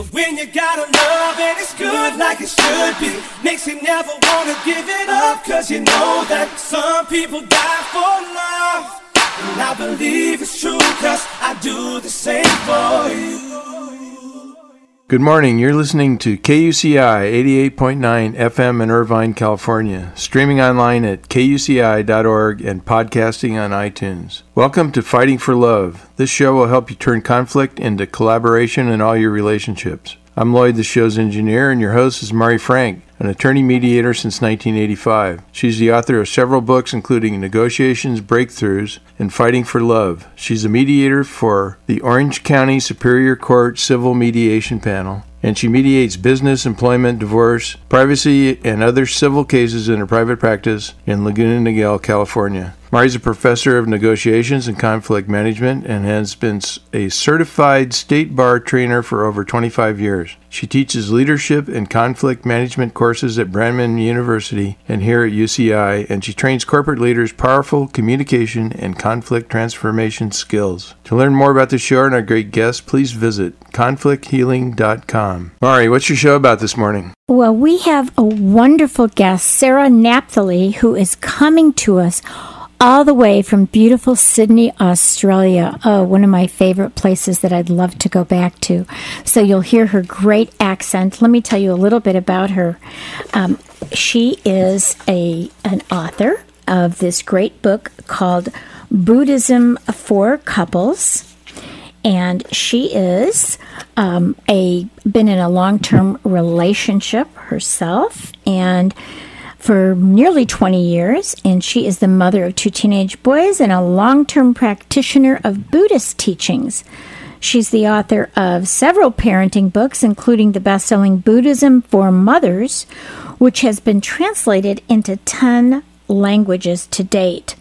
But when you gotta love and it's good like it should be, makes you never wanna give it up. Cause you know that some people die for love. And I believe it's true, cause I do the same for you. Good morning. You're listening to KUCI 88.9 FM in Irvine, California, streaming online at kuci.org and podcasting on iTunes. Welcome to Fighting for Love. This show will help you turn conflict into collaboration in all your relationships. I'm Lloyd, the show's engineer, and your host is Mari Frank, an attorney mediator since 1985. She's the author of several books, including Negotiations, Breakthroughs, and Fighting for Love. She's a mediator for the Orange County Superior Court Civil Mediation Panel, and she mediates business, employment, divorce, privacy, and other civil cases in her private practice in Laguna Niguel, California. Mari's a professor of negotiations and conflict management and has been a certified state bar trainer for over 25 years. She teaches leadership and conflict management courses at Brandman University and here at UCI, and she trains corporate leaders powerful communication and conflict transformation skills. To learn more about the show and our great guests, please visit conflicthealing.com. Mari, what's your show about this morning? Well, we have a wonderful guest, Sarah Napthali, who is coming to us all the way from beautiful Sydney, Australia. Oh, one of my favorite places that I'd love to go back to. So you'll hear her great accent. Let me tell you a little bit about her. Um, she is a an author of this great book called Buddhism for Couples and she is um, a been in a long-term relationship herself and for nearly 20 years. And she is the mother of two teenage boys and a long-term practitioner of buddhist teachings. She's the author of several parenting books including the best-selling buddhism for mothers which has been translated into 10 languages to date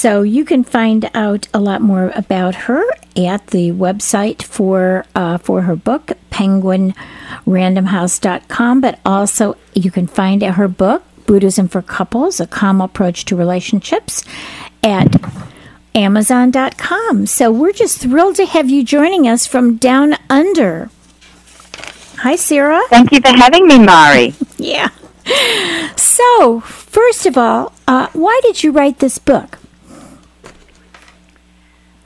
so you can find out a lot more about her at the website for uh, for her book, penguinrandomhouse.com, but also you can find her book, Buddhism for Couples, A Calm Approach to Relationships, at amazon.com. So we're just thrilled to have you joining us from down under. Hi, Sarah. Thank you for having me, Mari. Yeah. So, first of all, uh, why did you write this book?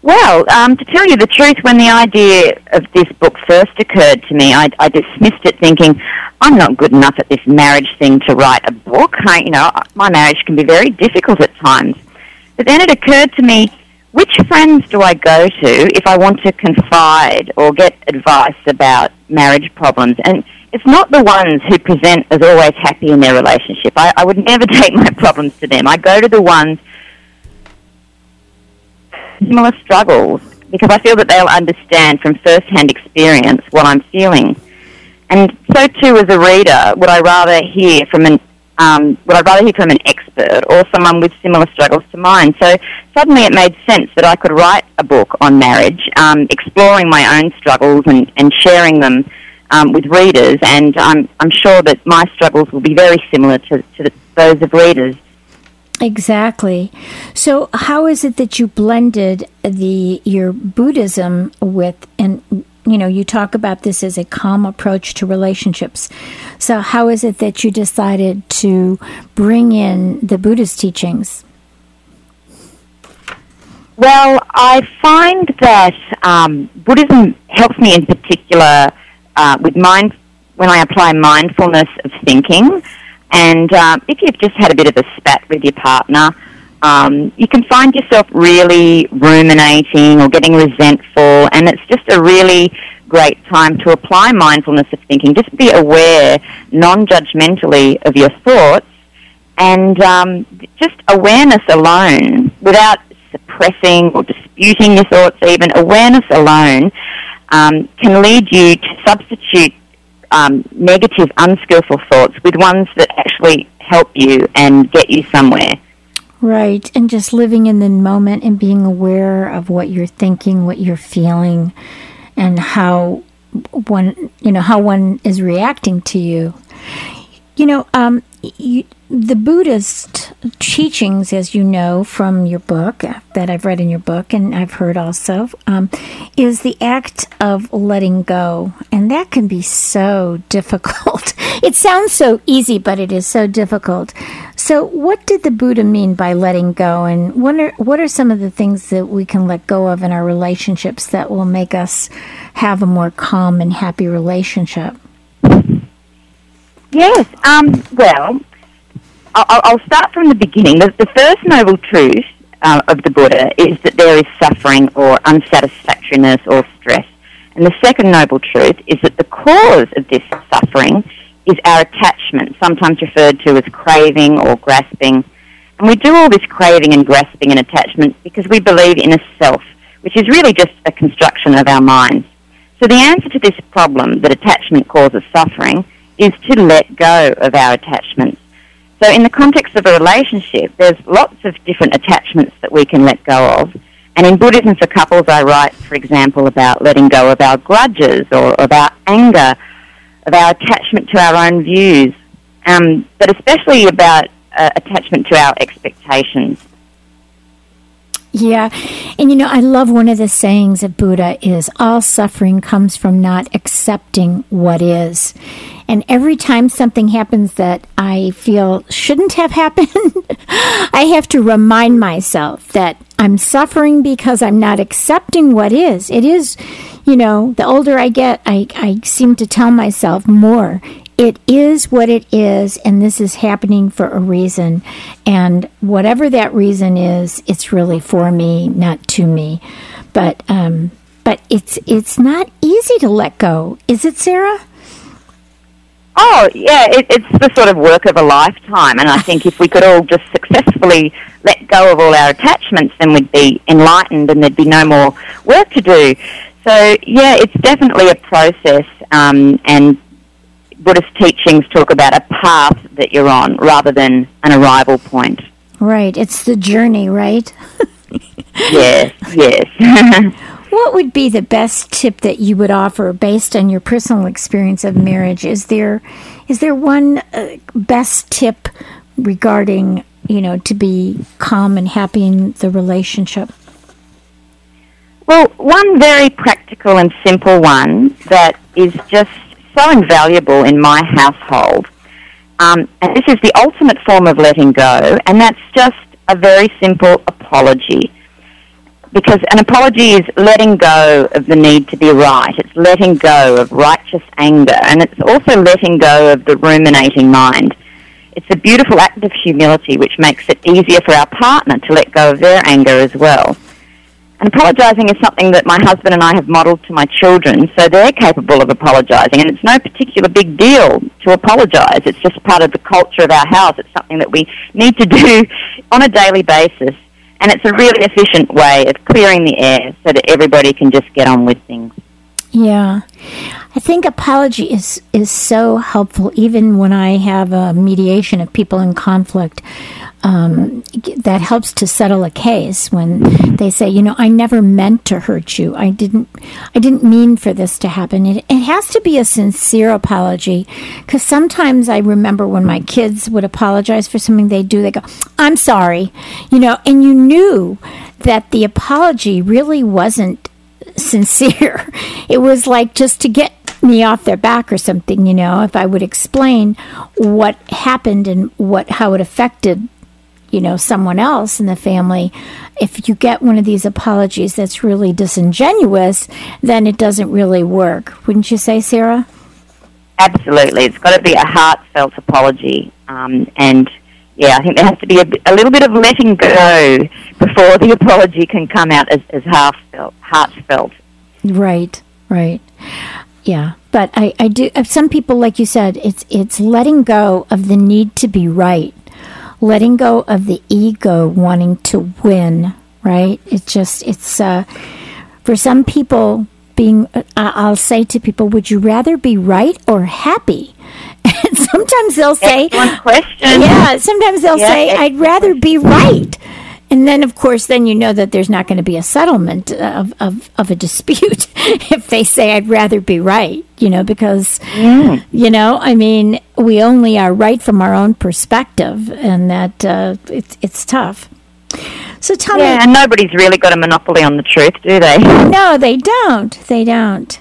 Well, um, to tell you the truth, when the idea of this book first occurred to me, I, I dismissed it thinking, I'm not good enough at this marriage thing to write a book. I, you know, my marriage can be very difficult at times. But then it occurred to me, which friends do I go to if I want to confide or get advice about marriage problems? And it's not the ones who present as always happy in their relationship. I, I would never take my problems to them. I go to the ones similar struggles because I feel that they'll understand from first-hand experience what I'm feeling. And so too, as a reader, would I rather hear from an um, would I rather hear from an expert or someone with similar struggles to mine? So suddenly it made sense that I could write a book on marriage, um, exploring my own struggles and, and sharing them um, with readers. And I'm, I'm sure that my struggles will be very similar to, to the, those of readers. Exactly. So, how is it that you blended the your Buddhism with and you know, you talk about this as a calm approach to relationships. So, how is it that you decided to bring in the Buddhist teachings? Well, I find that um, Buddhism helps me in particular uh, with mind when I apply mindfulness of thinking. And um, if you've just had a bit of a spat with your partner, um, you can find yourself really ruminating or getting resentful, and it's just a really great time to apply mindfulness of thinking. Just be aware, non-judgmentally, of your thoughts, and um, just awareness alone, without suppressing or disputing your thoughts, even awareness alone um, can lead you to substitute um, negative, unskillful thoughts with ones that actually help you and get you somewhere. Right, and just living in the moment and being aware of what you're thinking, what you're feeling, and how one, you know, how one is reacting to you. You know, um, you, the Buddhist teachings, as you know from your book uh, that I've read in your book and I've heard also, um, is the act of letting go. And that can be so difficult. it sounds so easy, but it is so difficult. So, what did the Buddha mean by letting go? And what are, what are some of the things that we can let go of in our relationships that will make us have a more calm and happy relationship? Yes. Um, well, I'll, I'll start from the beginning. The, the first noble truth uh, of the Buddha is that there is suffering or unsatisfactoriness or stress. And the second noble truth is that the cause of this suffering is our attachment, sometimes referred to as craving or grasping. And we do all this craving and grasping and attachment because we believe in a self, which is really just a construction of our minds. So the answer to this problem that attachment causes suffering is to let go of our attachments. So in the context of a relationship, there's lots of different attachments that we can let go of. And in Buddhism for Couples, I write, for example, about letting go of our grudges or about anger, of our attachment to our own views, um, but especially about uh, attachment to our expectations. Yeah. And you know, I love one of the sayings of Buddha is all suffering comes from not accepting what is. And every time something happens that I feel shouldn't have happened, I have to remind myself that I'm suffering because I'm not accepting what is. It is, you know, the older I get, I, I seem to tell myself more it is what it is, and this is happening for a reason. And whatever that reason is, it's really for me, not to me. But um, but it's it's not easy to let go, is it, Sarah? Oh yeah, it, it's the sort of work of a lifetime, and I think if we could all just successfully let go of all our attachments, then we'd be enlightened, and there'd be no more work to do. So yeah, it's definitely a process, um, and Buddhist teachings talk about a path that you're on rather than an arrival point. Right. It's the journey, right? yes, yes. what would be the best tip that you would offer based on your personal experience of marriage? Is there is there one uh, best tip regarding, you know, to be calm and happy in the relationship? Well, one very practical and simple one that is just so invaluable in my household. Um, and this is the ultimate form of letting go, and that's just a very simple apology. Because an apology is letting go of the need to be right. It's letting go of righteous anger, and it's also letting go of the ruminating mind. It's a beautiful act of humility which makes it easier for our partner to let go of their anger as well. And apologising is something that my husband and I have modelled to my children, so they're capable of apologising. And it's no particular big deal to apologise. It's just part of the culture of our house. It's something that we need to do on a daily basis. And it's a really efficient way of clearing the air so that everybody can just get on with things. Yeah. I think apology is is so helpful even when I have a mediation of people in conflict um, that helps to settle a case when they say, you know, I never meant to hurt you. I didn't, I didn't mean for this to happen. It, it has to be a sincere apology because sometimes I remember when my kids would apologize for something they do, they go, I'm sorry, you know, and you knew that the apology really wasn't sincere. It was like just to get me off their back or something, you know, if I would explain what happened and what how it affected you know someone else in the family if you get one of these apologies that's really disingenuous then it doesn't really work. Wouldn't you say sarah? Absolutely. It's got to be a heartfelt apology um, and yeah i think there has to be a, a, little bit of letting go before the apology can come out as, as heartfelt heartfelt. Right right. Yeah but I, I do some people like you said it's it's letting go of the need to be right letting go of the ego wanting to win, right? It's just, it's, uh, for some people, being, uh, I'll say to people, would you rather be right or happy? And sometimes they'll say, Excellent question. yeah, sometimes they'll Yeah, say, I'd rather be right. And then, of course, then you know that there's not going to be a settlement of, of, of a dispute if they say, I'd rather be right, you know, because, you know, I mean, we only are right from our own perspective, and that uh, it's, it's tough. So tell Yeah, me. and nobody's really got a monopoly on the truth, do they? No, they don't. They don't.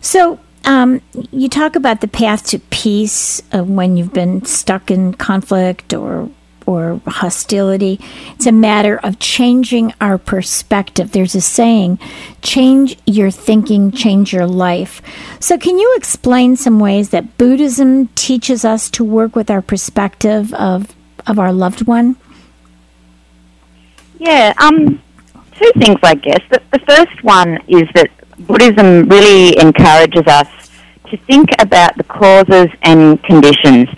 So, um, you talk about the path to peace uh, when you've been stuck in conflict or or hostility. It's a matter of changing our perspective. There's a saying, change your thinking, change your life. So, can you explain some ways that Buddhism teaches us to work with our perspective of of our loved one? Yeah, um, two things, I guess. The, the first one is that Buddhism really encourages us to think about the causes and conditions.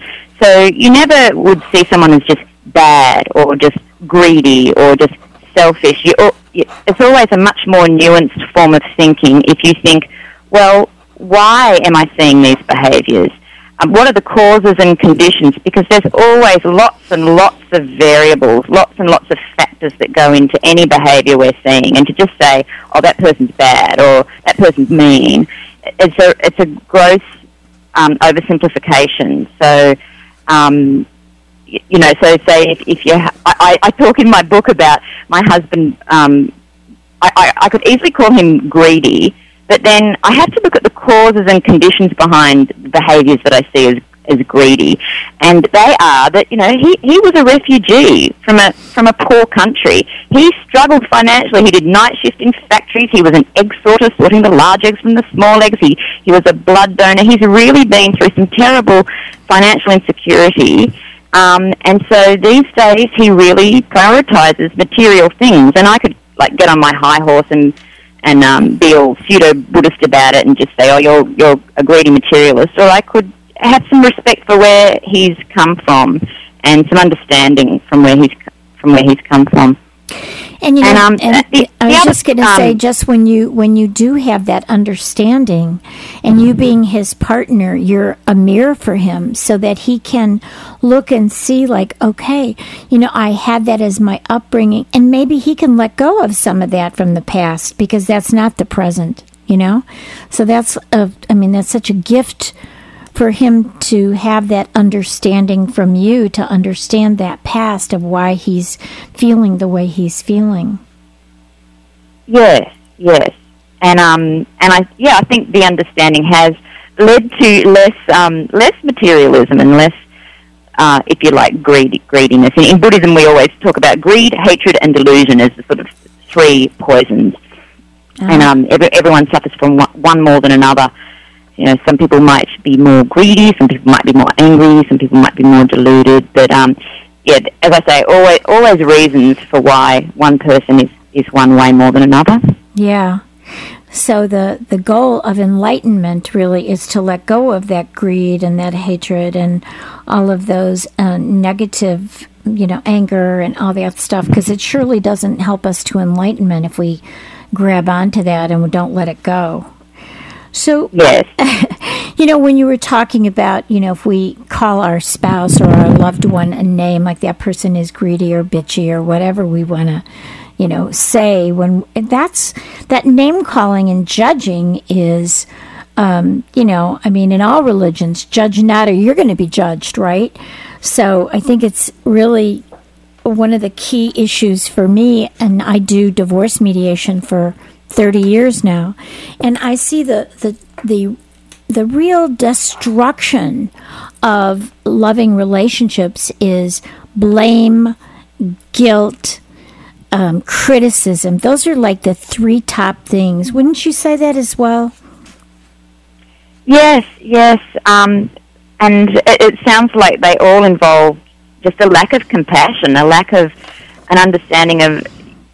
So you never would see someone as just bad or just greedy or just selfish. You, you, it's always a much more nuanced form of thinking if you think, well, why am I seeing these behaviours? Um, what are the causes and conditions? Because there's always lots and lots of variables, lots and lots of factors that go into any behaviour we're seeing. And to just say, oh, that person's bad or that person's mean, it's a, it's a gross um, oversimplification. So, um, you know, so say if, if you, ha- I, I talk in my book about my husband, um, I, I, I could easily call him greedy, but then I have to look at the causes and conditions behind the behaviours that I see as, as greedy. And they are that, you know, he, he was a refugee from a, from a poor country. He struggled financially. He did night shift in factories. He was an egg sorter, sorting the large eggs from the small eggs. He, he was a blood donor. He's really been through some terrible financial insecurity. Um, and so these days he really prioritizes material things. And I could like get on my high horse and and um, be all pseudo Buddhist about it and just say, "Oh, you're you're a greedy materialist," or I could have some respect for where he's come from and some understanding from where he's from where he's come from. And you know, And, um, and the- I was just going to say, um, just when you when you do have that understanding, and you being his partner, you're a mirror for him, so that he can look and see, like, okay, you know, I had that as my upbringing, and maybe he can let go of some of that from the past because that's not the present, you know. So that's a, I mean, that's such a gift for him to have that understanding from you to understand that past of why he's feeling the way he's feeling. Yes, yes, and um, and I yeah, I think the understanding has led to less um, less materialism and less, uh, if you like, greed greediness. In, in Buddhism, we always talk about greed, hatred, and delusion as the sort of three poisons, and um, every, everyone suffers from one more than another. You know, some people might be more greedy, some people might be more angry, some people might be more deluded. But um, yeah, as I say, always always reasons for why one person is is one way more than another. Yeah. So the the goal of enlightenment really is to let go of that greed and that hatred and all of those uh, negative, you know, anger and all that stuff because it surely doesn't help us to enlightenment if we grab onto that and we don't let it go. So Yes. you know, when you were talking about, you know, if we call our spouse or our loved one a name, like that person is greedy or bitchy or whatever we want to, you know, say, when that's that name calling and judging is, um, you know, I mean, in all religions, judge not or you're going to be judged, right? So I think it's really one of the key issues for me, and I do divorce mediation for 30 years now, and I see the the the the real destruction of loving relationships is blame, guilt, um, criticism. Those are like the three top things. Wouldn't you say that as well? Yes, yes. Um, and it, it sounds like they all involve just a lack of compassion, a lack of an understanding of,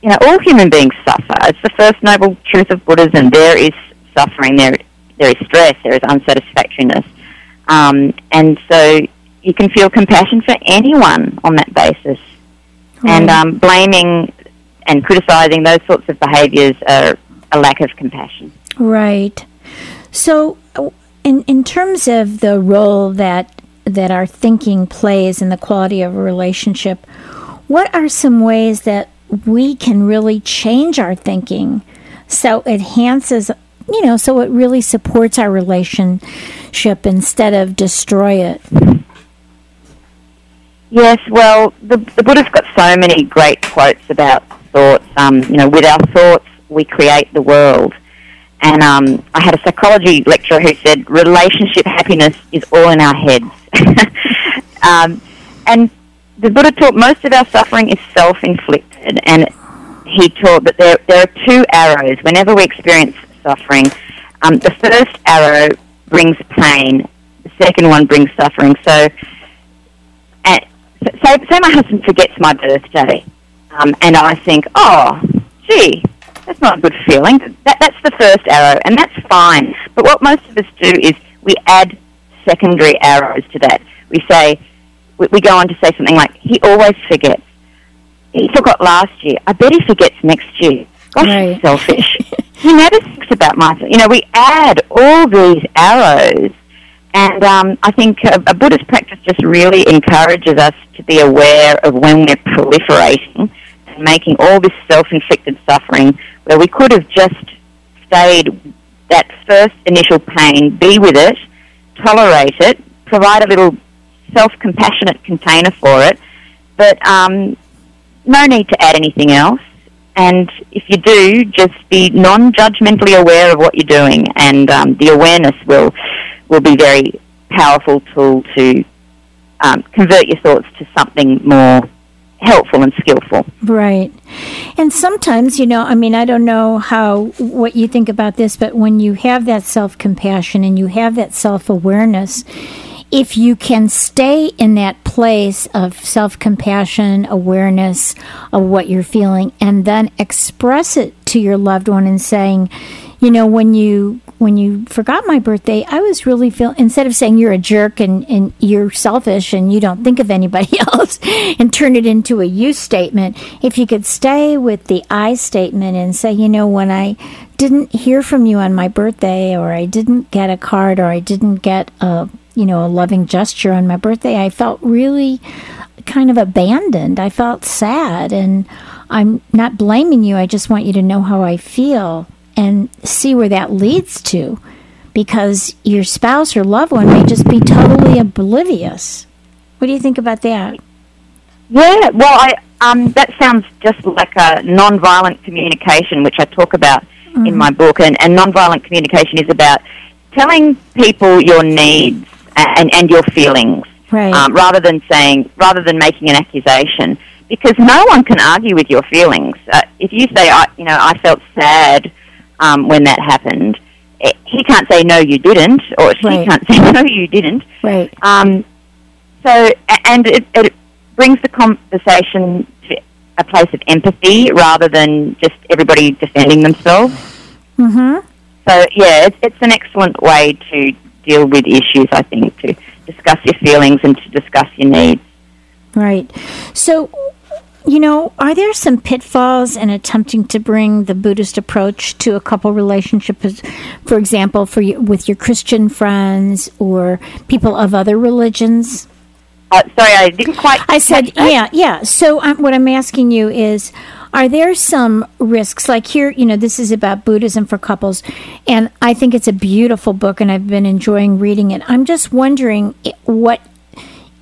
you know, all human beings suffer. It's the first noble truth of Buddhism. There is suffering, there, there is stress, there is unsatisfactoriness. Um, and so you can feel compassion for anyone on that basis. And um, blaming and criticizing those sorts of behaviors are a lack of compassion. Right. So, in in terms of the role that that our thinking plays in the quality of a relationship, what are some ways that we can really change our thinking so it enhances, you know, so it really supports our relationship instead of destroy it? Yes, well, the, the Buddha's got so many great quotes about thoughts. Um, you know, with our thoughts, we create the world. And um, I had a psychology lecturer who said relationship happiness is all in our heads. um, and the Buddha taught most of our suffering is self-inflicted, and he taught that there, there are two arrows. Whenever we experience suffering, um, the first arrow brings pain, the second one brings suffering. So, say, say my husband forgets my birthday, um, and I think, oh, gee, that's not a good feeling. That, that's the first arrow, and that's fine. But what most of us do is we add secondary arrows to that. We say, we, we go on to say something like, he always forgets. He forgot last year. I bet he forgets next year. Gosh, Right. he's selfish. he never thinks about myself. You know, we add all these arrows, and um, I think a, a Buddhist practice just really encourages us to be aware of when we're proliferating and making all this self-inflicted suffering, where we could have just stayed that first initial pain, be with it, tolerate it, provide a little self-compassionate container for it, but um, no need to add anything else. And if you do, just be non-judgmentally aware of what you're doing, and um, the awareness will will be very powerful tool to um, convert your thoughts to something more helpful and skillful. Right. And sometimes, you know, I mean, I don't know how what you think about this, but when you have that self-compassion and you have that self-awareness, if you can stay in that place of self-compassion, awareness of what you're feeling and then express it to your loved one and saying, you know, when you when you forgot my birthday, I was really feel instead of saying you're a jerk and, and you're selfish and you don't think of anybody else and turn it into a you statement, if you could stay with the I statement and say, you know, when I didn't hear from you on my birthday or I didn't get a card or I didn't get a you know, a loving gesture on my birthday, I felt really kind of abandoned. I felt sad and I'm not blaming you. I just want you to know how I feel and see where that leads to because your spouse or loved one may just be totally oblivious. What do you think about that? Yeah, well, I um, that sounds just like a non-violent communication, which I talk about in my book. And, and non-violent communication is about telling people your needs and, and your feelings, Right. um, rather than saying, rather than making an accusation, because no one can argue with your feelings. Uh, if you say, I, you know, I felt sad um, when that happened, eh, he can't say no, you didn't, or she Right. can't say no, you didn't. Right. Um, so, and it, it brings the conversation to a place of empathy rather than just everybody defending themselves. Mhm. So, yeah, it's, it's an excellent way to deal with issues, I think, to discuss your feelings and to discuss your needs. Right. So, you know, are there some pitfalls in attempting to bring the Buddhist approach to a couple relationship? For example, for you, with your Christian friends or people of other religions? Uh, sorry, I didn't quite. I said, yeah, yeah. So um, what I'm asking you is, are there some risks? Like here, you know, this is about Buddhism for couples, and I think it's a beautiful book, and I've been enjoying reading it. I'm just wondering what,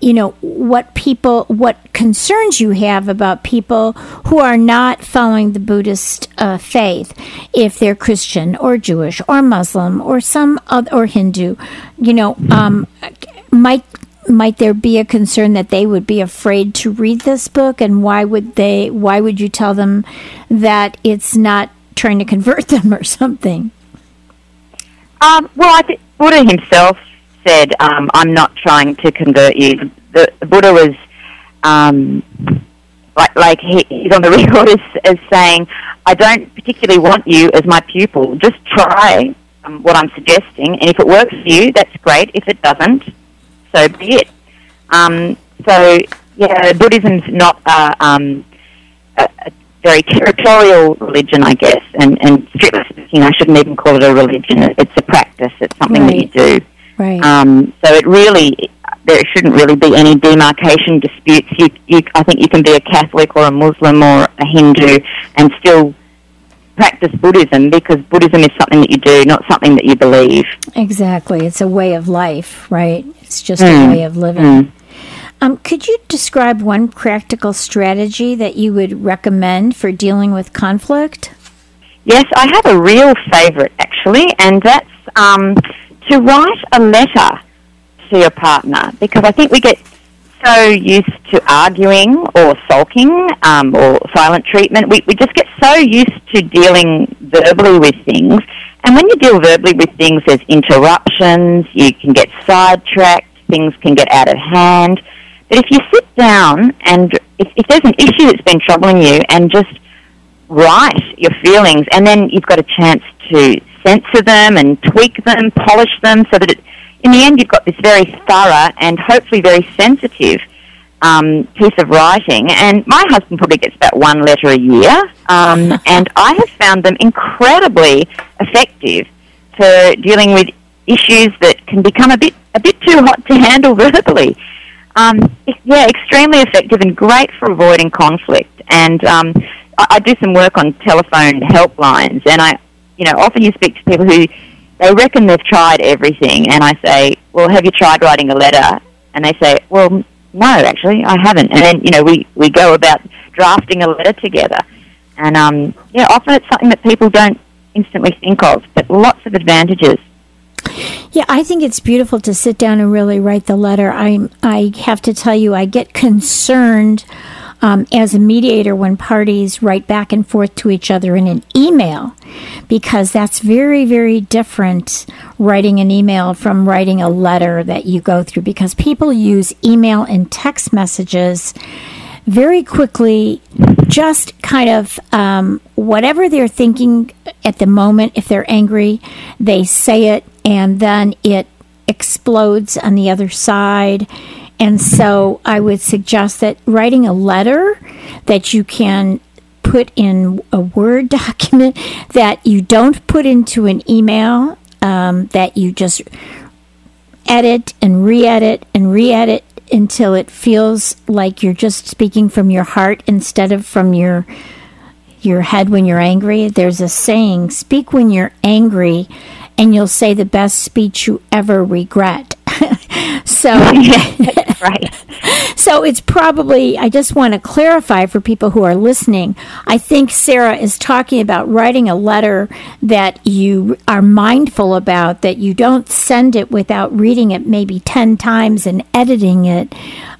you know, what people, what concerns you have about people who are not following the Buddhist uh, faith, if they're Christian or Jewish or Muslim or some other, or Hindu, you know, um, might might there be a concern that they would be afraid to read this book and why would they why would you tell them that it's not trying to convert them or something Um, well, I think Buddha himself said, um, "I'm not trying to convert you." The, the Buddha was um, like, like he, he's on the record as, as saying, "I don't particularly want you as my pupil. Just try um, what I'm suggesting, and if it works for you, that's great. If it doesn't, so be it." Um, so, yeah, Buddhism's not a, um, a, a very territorial religion, I guess, and, and strictly speaking, I shouldn't even call it a religion. It's a practice. It's something Right. that you do. Right. Um, so it really, there shouldn't really be any demarcation disputes. You, you, I think you can be a Catholic or a Muslim or a Hindu and still practice Buddhism because Buddhism is something that you do, not something that you believe. Exactly. It's a way of life, right? It's just Mm. a way of living. Um, could you describe one practical strategy that you would recommend for dealing with conflict? Yes, I have a real favourite actually, and that's um, to write a letter to your partner because I think we get so used to arguing or sulking um, or silent treatment. We, we just get so used to dealing verbally with things. And when you deal verbally with things, there's interruptions, you can get sidetracked, things can get out of hand. But if you sit down and if, if there's an issue that's been troubling you and just write your feelings, and then you've got a chance to censor them and tweak them, polish them, so that it, in the end you've got this very thorough and hopefully very sensitive um, piece of writing. And my husband probably gets about one letter a year, um, and I have found them incredibly effective for dealing with issues that can become a bit a bit too hot to handle verbally. Um, yeah, extremely effective and great for avoiding conflict. And um, I, I do some work on telephone helplines, and I, you know, often you speak to people who they reckon they've tried everything, and I say, well, have you tried writing a letter? And they say, well, no, actually, I haven't. And then, you know, we, we go about drafting a letter together. And, um, yeah, often it's something that people don't instantly think of, but lots of advantages. Yeah, I think it's beautiful to sit down and really write the letter. I I have to tell you, I get concerned um, as a mediator when parties write back and forth to each other in an email, because that's very very different writing an email from writing a letter that you go through. Because people use email and text messages very quickly just kind of um, whatever they're thinking at the moment if they're angry they say it and then it explodes on the other side and so i would suggest that writing a letter that you can put in a word document that you don't put into an email um, that you just edit and re-edit and re-edit until it feels like you're just speaking from your heart instead of from your your head when you're angry. There's a saying, speak when you're angry and you'll say the best speech you ever regret. so right. so it's probably, I just want to clarify for people who are listening. I think Sarah is talking about writing a letter that you are mindful about, that you don't send it without reading it maybe 10 times and editing it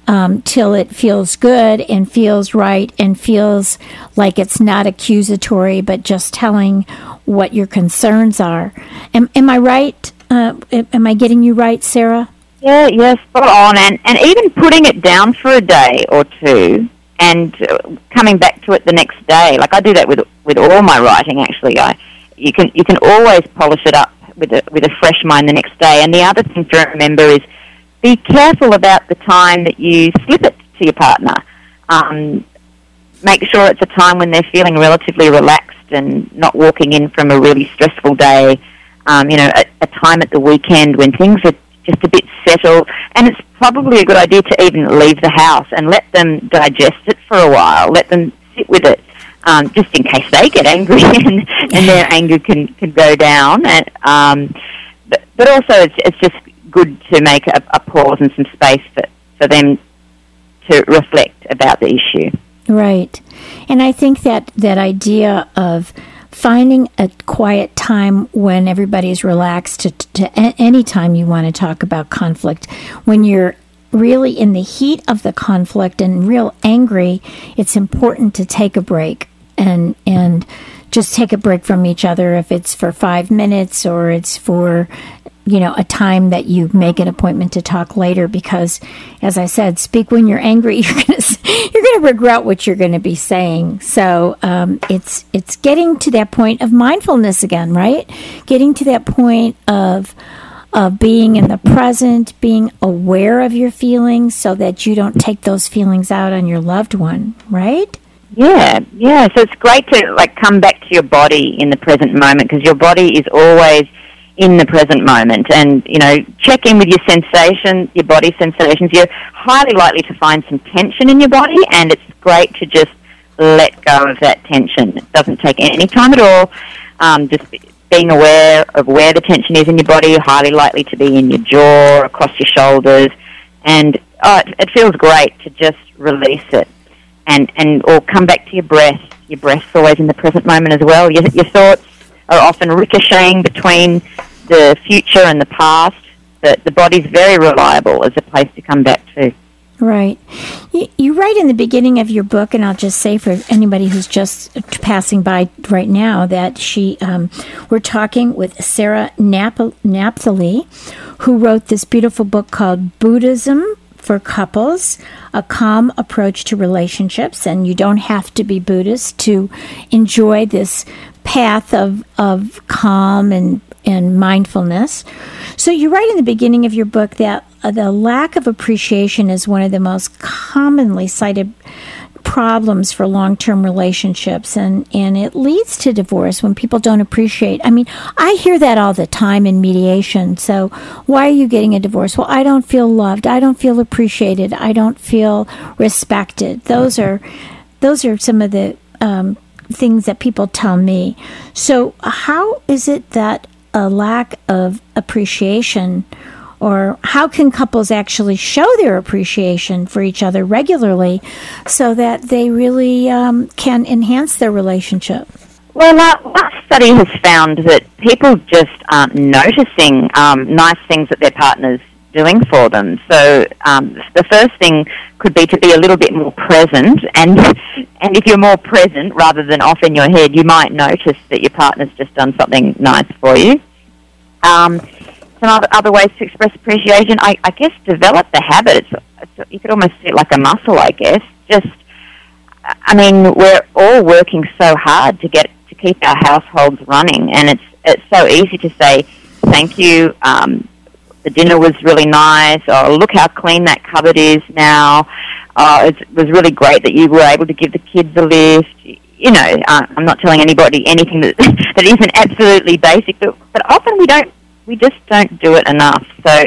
um, till it feels good and feels right and feels like it's not accusatory, but just telling what your concerns are. Am, am I right? Uh, am I getting you right, Sarah? Yeah, yeah, spot on. And, and even putting it down for a day or two and uh, coming back to it the next day. Like I do that with with all my writing. Actually, I you can you can always polish it up with a with a fresh mind the next day. And the other thing to remember is be careful about the time that you slip it to your partner. Um, make sure it's a time when they're feeling relatively relaxed and not walking in from a really stressful day. Um, you know, a, a time at the weekend when things are just a bit settled. And it's probably a good idea to even leave the house and let them digest it for a while. Let them sit with it, um, just in case they get angry and, and their anger can, can go down. And, um, but, but also, it's, it's just good to make a, a pause and some space for, for them to reflect about the issue. Right. And I think that that idea of finding a quiet time when everybody's relaxed to, to any time you want to talk about conflict. When you're really in the heat of the conflict and real angry it's important to take a break and and just take a break from each other. If it's for 5 minutes or it's for you know a time that you make an appointment to talk later because as i said speak when you're angry you're to you're to regret what you're to be saying. So um, it's it's getting to that point of mindfulness again right? Getting to that point of of being in the present being aware of your feelings so that you don't take those feelings out on your loved one right? Yeah, yeah. So it's great to like come back to your body in the present moment because your body is always in the present moment. And you know check in with your sensations your body sensations. You're highly likely to find some tension in your body and it's great to just let go of that tension. It doesn't take any time at all. Um, just being aware of where the tension is in your body highly likely to be in your jaw across your shoulders. And oh, it, it feels great to just release it and and or come back to your breath. Your breath's always in the present moment as well. Your, your thoughts are often ricocheting between the future and the past. The, the body's very reliable as a place to come back to. Right. You, you, write in the beginning of your book, and I'll just say for anybody who's just passing by right now that she, um, we're talking with Sarah Nap- Napthali, who wrote this beautiful book called Buddhism for Couples, a calm approach to relationships. And you don't have to be Buddhist to enjoy this path of, of calm and, and mindfulness. So you write in the beginning of your book that uh, the lack of appreciation is one of the most commonly cited problems for long-term relationships and and it leads to divorce when people don't appreciate. I mean, I hear that all the time in mediation. So, why are you getting a divorce? Well, I don't feel loved. I don't feel appreciated. I don't feel respected. Those are those are some of the um, things that people tell me. So, how is it that a lack of appreciation, or how can couples actually show their appreciation for each other regularly so that they really um, can enhance their relationship? Well, uh, study has found that people just aren't noticing um, nice things that their partners doing for them. So um, the first thing could be to be a little bit more present, and and if you're more present rather than off in your head, you might notice that your partner's just done something nice for you. Um, some other, other ways to express appreciation, I, I guess, develop the habit. It's, it's, you could almost see it like a muscle, I guess. Just, I mean, we're all working so hard to get to keep our households running, and it's it's so easy to say thank you. Um, the dinner was really nice, or look how clean that cupboard is now. Uh, it was really great that you were able to give the kids a lift. You know, uh, I'm not telling anybody anything that that isn't absolutely basic, but, but often we don't, we just don't do it enough. So,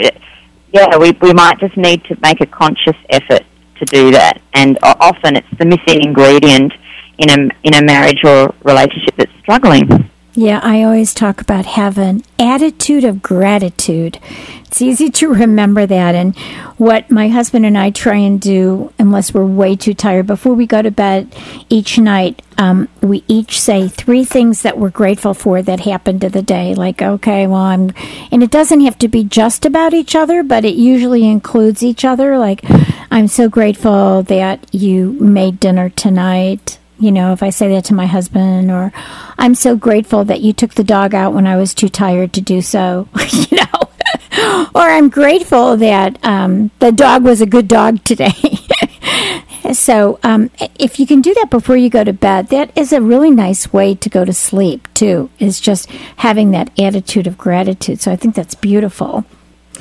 yeah, we we might just need to make a conscious effort to do that, and often it's the missing ingredient in a in a marriage or relationship that's struggling. Yeah, I always talk about have an attitude of gratitude. It's easy to remember that. And what my husband and I try and do, unless we're way too tired, before we go to bed each night, um, we each say three things that we're grateful for that happened to the day. Like, okay, well, I'm, and it doesn't have to be just about each other, but it usually includes each other. Like, I'm so grateful that you made dinner tonight you know, if I say that to my husband, or I'm so grateful that you took the dog out when I was too tired to do so, you know, or I'm grateful that um, the dog was a good dog today. so, um, if you can do that before you go to bed, that is a really nice way to go to sleep, too, is just having that attitude of gratitude. So, I think that's beautiful.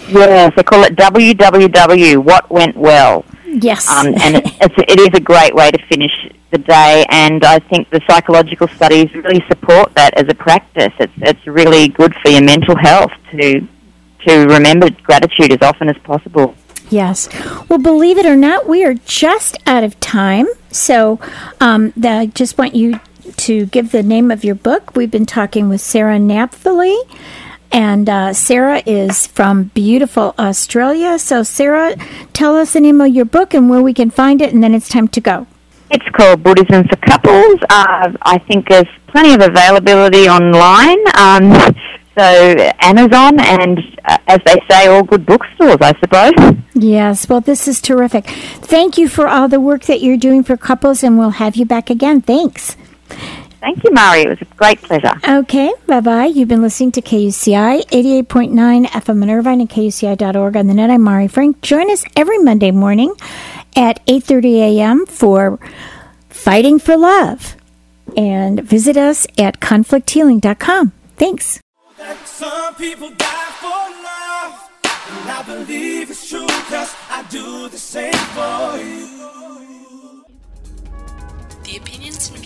Yes, they call it WWW, what went well. Yes. Um, and it, it's, a great way to finish the day, and I think the psychological studies really support that as a practice. It's, it's really good for your mental health to, to remember gratitude as often as possible. Yes. Well, believe it or not, we are just out of time. So um, the, I just want you to give the name of your book. We've been talking with Sarah Napthali and uh, Sarah is from beautiful Australia. So, Sarah, tell us the name of your book and where we can find it, and then it's time to go. It's called Buddhism for Couples. Uh, I think there's plenty of availability online. Um, so Amazon and, uh, as they say, all good bookstores, I suppose. Yes, well, this is terrific. Thank you for all the work that you're doing for couples, and we'll have you back again. Thanks. Thank you, Mari. It was a great pleasure. Okay, bye bye. You've been listening to KUCI 88.9 FM in Irvine and KUCI.org on the net. I'm Mari Frank. Join us every Monday morning at 8.30 a.m. for Fighting for Love. And visit us at conflicthealing.com. Thanks. Some people die for love, and I believe it's true because I do the same for you. The opinions and